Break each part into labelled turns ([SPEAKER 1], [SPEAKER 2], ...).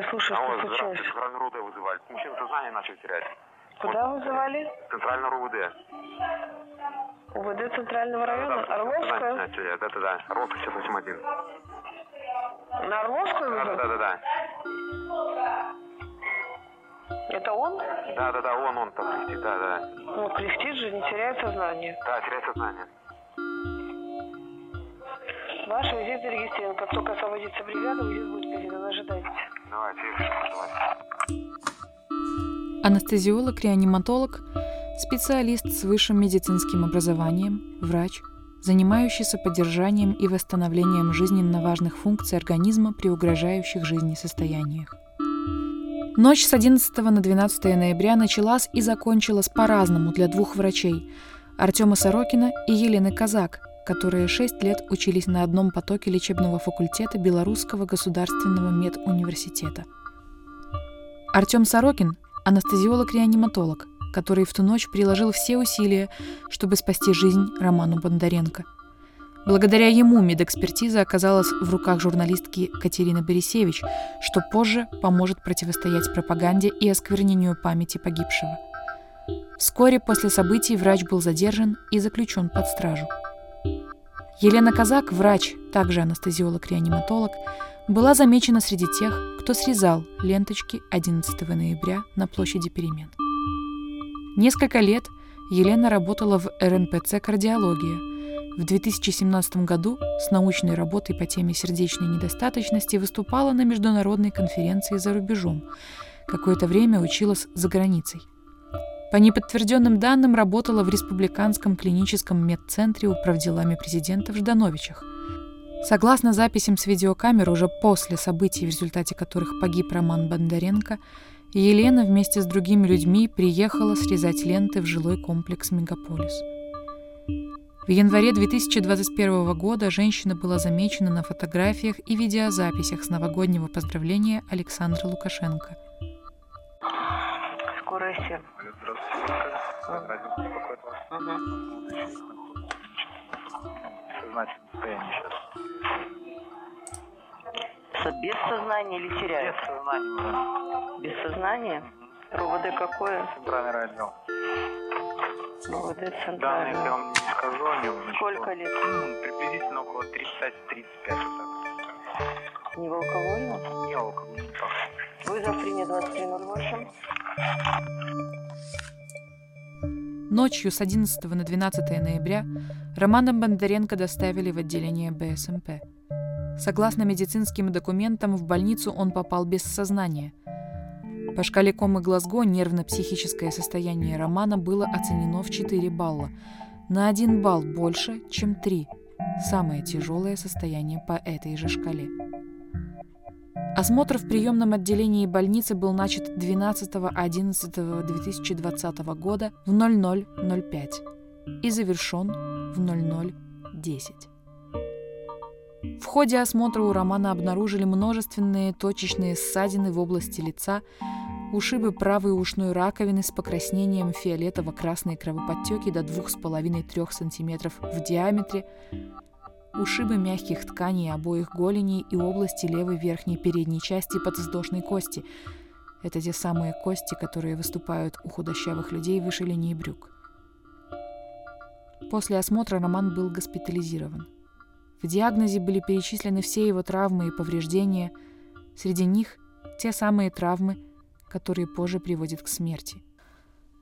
[SPEAKER 1] Скорая, слушай,
[SPEAKER 2] А
[SPEAKER 1] что
[SPEAKER 2] вот,
[SPEAKER 1] случилось?
[SPEAKER 2] здравствуйте, центральный РУВД вызывали. Мужчина сознание начал терять.
[SPEAKER 1] Куда вызывали?
[SPEAKER 2] Центральный РУВД.
[SPEAKER 1] УВД Центрального района?
[SPEAKER 2] Да, сознание
[SPEAKER 1] Орловская?
[SPEAKER 2] начал терять. Да-да-да. Орловка 681.
[SPEAKER 1] На Орловскую вызывали?
[SPEAKER 2] Да-да-да.
[SPEAKER 1] Это он?
[SPEAKER 2] Да-да-да, он, он там крестит, да-да.
[SPEAKER 1] Ну, крестит же, не теряет сознание.
[SPEAKER 2] Да, теряет сознание.
[SPEAKER 1] Ваш визит зарегистрирован. Как только освободится бригада, визит будет передан. Ожидайте.
[SPEAKER 2] Давайте.
[SPEAKER 3] Анестезиолог-реаниматолог, специалист с высшим медицинским образованием, врач, занимающийся поддержанием и восстановлением жизненно важных функций организма при угрожающих жизни состояниях. Ночь с 11 на 12 ноября началась и закончилась по-разному для двух врачей – Артема Сорокина и Елены Казак, которые шесть лет учились на одном потоке лечебного факультета Белорусского государственного медуниверситета. Артем Сорокин – анестезиолог-реаниматолог, который в ту ночь приложил все усилия, чтобы спасти жизнь Роману Бондаренко. Благодаря ему медэкспертиза оказалась в руках журналистки Катерины Борисевич, что позже поможет противостоять пропаганде и осквернению памяти погибшего. Вскоре после событий врач был задержан и заключен под стражу. Елена Казак, врач, также анестезиолог-реаниматолог, была замечена среди тех, кто срезал ленточки 11 ноября на площади перемен. Несколько лет Елена работала в РНПЦ «Кардиология», в 2017 году с научной работой по теме сердечной недостаточности выступала на международной конференции за рубежом. Какое-то время училась за границей. По неподтвержденным данным работала в Республиканском клиническом медцентре управделами президента в Ждановичах. Согласно записям с видеокамер, уже после событий, в результате которых погиб Роман Бондаренко, Елена вместе с другими людьми приехала срезать ленты в жилой комплекс «Мегаполис». В январе 2021 года женщина была замечена на фотографиях и видеозаписях с новогоднего поздравления Александра Лукашенко.
[SPEAKER 1] Скорая 7. Без сознания или теряет?
[SPEAKER 2] Без сознания.
[SPEAKER 1] Без сознания? РОВД какое?
[SPEAKER 2] Центральный район.
[SPEAKER 1] РОВД
[SPEAKER 2] Данные я вам не скажу о нем.
[SPEAKER 1] Сколько лет?
[SPEAKER 2] ну, Приблизительно около 30-35 вот так.
[SPEAKER 1] Не в алкогольном?
[SPEAKER 2] Не алкоголь, не пахнет.
[SPEAKER 1] Вызов принят 2308.
[SPEAKER 3] Ночью с 11 на 12 ноября Романа Бондаренко доставили в отделение БСМП. Согласно медицинским документам, в больницу он попал без сознания. По шкале комы Глазго нервно-психическое состояние Романа было оценено в 4 балла. На 1 балл больше, чем 3. Самое тяжелое состояние по этой же шкале. Осмотр в приемном отделении больницы был начат 12.11.2020 года в 00.05 и завершен в 00.10. В ходе осмотра у Романа обнаружили множественные точечные ссадины в области лица, ушибы правой ушной раковины с покраснением фиолетово-красной кровоподтеки до 2,5-3 см в диаметре, ушибы мягких тканей обоих голеней и области левой верхней передней части подвздошной кости. Это те самые кости, которые выступают у худощавых людей выше линии брюк. После осмотра Роман был госпитализирован. В диагнозе были перечислены все его травмы и повреждения, среди них те самые травмы, которые позже приводят к смерти.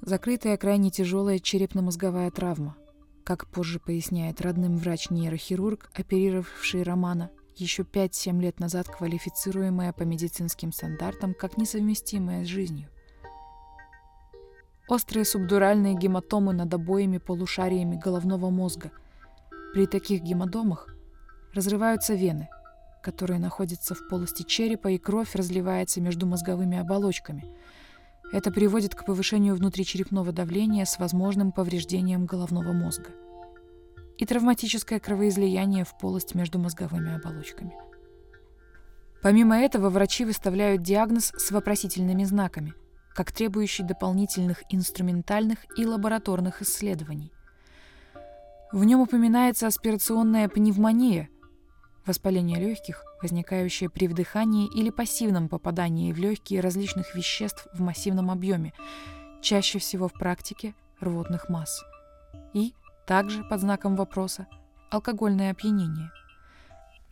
[SPEAKER 3] Закрытая крайне тяжелая черепно-мозговая травма, как позже поясняет родным врач-нейрохирург, оперировавший Романа, еще 5-7 лет назад квалифицируемая по медицинским стандартам как несовместимая с жизнью. Острые субдуральные гематомы над обоими полушариями головного мозга. При таких гемодомах разрываются вены, которые находятся в полости черепа, и кровь разливается между мозговыми оболочками. Это приводит к повышению внутричерепного давления с возможным повреждением головного мозга и травматическое кровоизлияние в полость между мозговыми оболочками. Помимо этого, врачи выставляют диагноз с вопросительными знаками, как требующий дополнительных инструментальных и лабораторных исследований. В нем упоминается аспирационная пневмония, воспаление легких, возникающее при вдыхании или пассивном попадании в легкие различных веществ в массивном объеме, чаще всего в практике рвотных масс. И, также под знаком вопроса, алкогольное опьянение.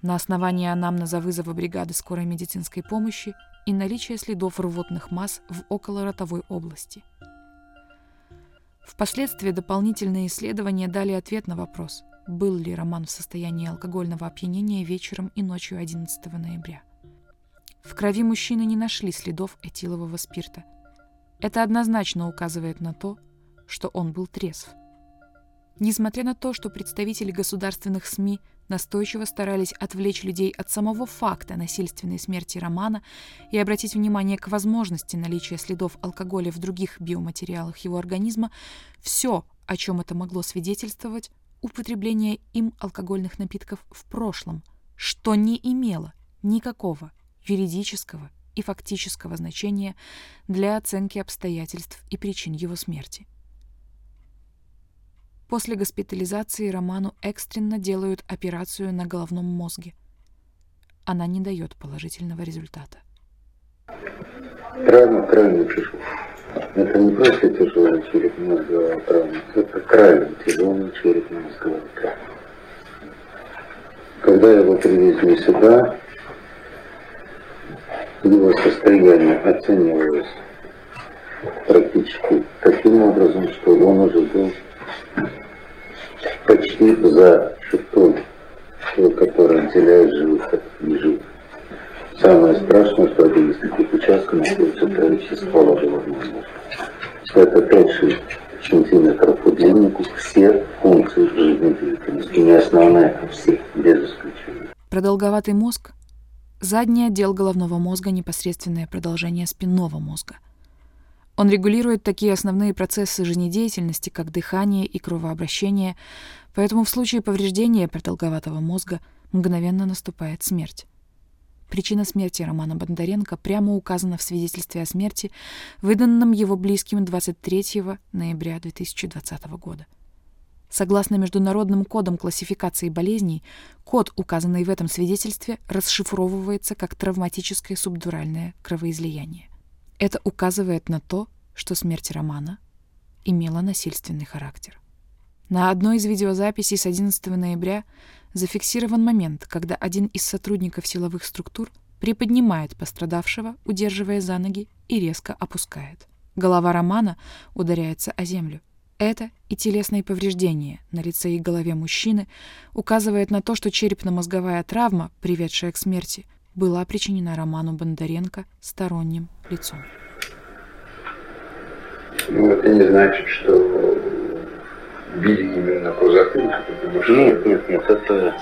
[SPEAKER 3] На основании анамнеза вызова бригады скорой медицинской помощи и наличие следов рвотных масс в околоротовой области. Впоследствии дополнительные исследования дали ответ на вопрос, был ли Роман в состоянии алкогольного опьянения вечером и ночью 11 ноября. В крови мужчины не нашли следов этилового спирта. Это однозначно указывает на то, что он был трезв. Несмотря на то, что представители государственных СМИ настойчиво старались отвлечь людей от самого факта насильственной смерти Романа и обратить внимание к возможности наличия следов алкоголя в других биоматериалах его организма, все, о чем это могло свидетельствовать, употребление им алкогольных напитков в прошлом, что не имело никакого юридического и фактического значения для оценки обстоятельств и причин его смерти. После госпитализации Роману экстренно делают операцию на головном мозге. Она не дает положительного результата.
[SPEAKER 4] Травма крайне тяжелая. Это не просто тяжелая черепно-мозговая травма, это крайне тяжелая черепно-мозговая травма. Когда его привезли сюда, его состояние оценивалось практически таким образом, что он уже был почти за чертой, которая отделяет живых от неживых. Самое страшное, что один из таких участков находится ствола головного мозга. Это 5-6 сантиметров по длиннику все функции жизнедеятельности. Не основная, а все, без исключения.
[SPEAKER 3] Продолговатый мозг – задний отдел головного мозга, непосредственное продолжение спинного мозга – он регулирует такие основные процессы жизнедеятельности, как дыхание и кровообращение, поэтому в случае повреждения продолговатого мозга мгновенно наступает смерть. Причина смерти Романа Бондаренко прямо указана в свидетельстве о смерти, выданном его близким 23 ноября 2020 года. Согласно Международным кодам классификации болезней, код, указанный в этом свидетельстве, расшифровывается как травматическое субдуральное кровоизлияние. Это указывает на то, что смерть Романа имела насильственный характер. На одной из видеозаписей с 11 ноября зафиксирован момент, когда один из сотрудников силовых структур приподнимает пострадавшего, удерживая за ноги, и резко опускает. Голова Романа ударяется о землю. Это и телесные повреждения на лице и голове мужчины указывает на то, что черепно-мозговая травма, приведшая к смерти, была причинена Роману Бондаренко сторонним лицом.
[SPEAKER 4] Ну, это не значит, что били именно по затылку. Нет, нет, нет, это...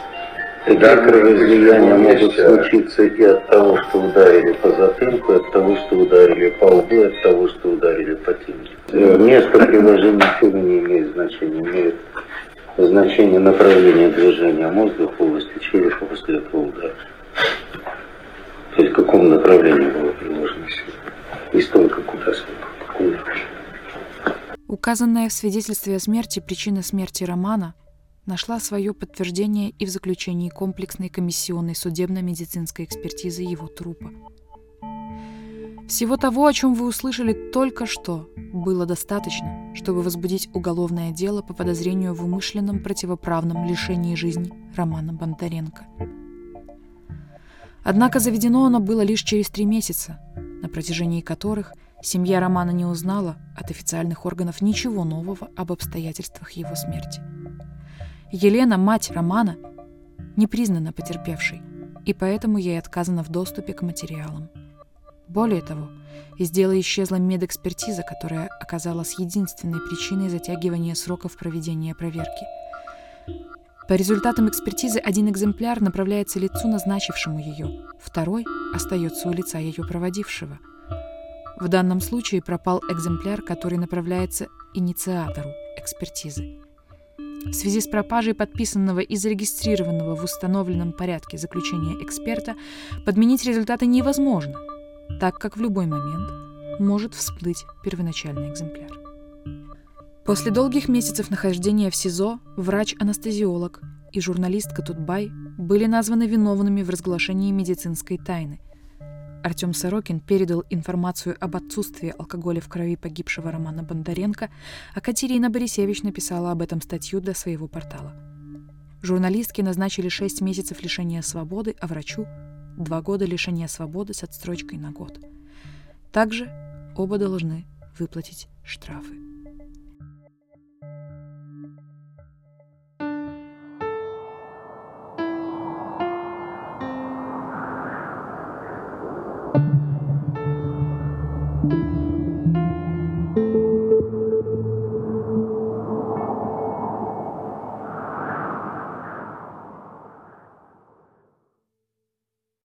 [SPEAKER 4] Такие кровоизлияния могут случиться и от того, что ударили по затылку, и от того, что ударили по лбу, и от того, что ударили по тимке. Место приложения силы не имеет значения, имеет значение направления движения мозга в области черепа после этого удара. То есть в каком направлении было приложено сила. Не столько куда, сколько в каком направлении.
[SPEAKER 3] Указанная в свидетельстве о смерти причина смерти Романа нашла свое подтверждение и в заключении комплексной комиссионной судебно-медицинской экспертизы его трупа. Всего того, о чем вы услышали только что, было достаточно, чтобы возбудить уголовное дело по подозрению в умышленном противоправном лишении жизни Романа Бондаренко – Однако заведено оно было лишь через три месяца, на протяжении которых семья Романа не узнала от официальных органов ничего нового об обстоятельствах его смерти. Елена, мать Романа, не признана потерпевшей, и поэтому ей отказано в доступе к материалам. Более того, из дела исчезла медэкспертиза, которая оказалась единственной причиной затягивания сроков проведения проверки – по результатам экспертизы один экземпляр направляется лицу, назначившему ее, второй остается у лица ее проводившего. В данном случае пропал экземпляр, который направляется инициатору экспертизы. В связи с пропажей подписанного и зарегистрированного в установленном порядке заключения эксперта подменить результаты невозможно, так как в любой момент может всплыть первоначальный экземпляр. После долгих месяцев нахождения в СИЗО врач-анестезиолог и журналистка Тутбай были названы виновными в разглашении медицинской тайны. Артем Сорокин передал информацию об отсутствии алкоголя в крови погибшего Романа Бондаренко, а Катерина Борисевич написала об этом статью для своего портала. Журналистке назначили 6 месяцев лишения свободы, а врачу – 2 года лишения свободы с отстрочкой на год. Также оба должны выплатить штрафы.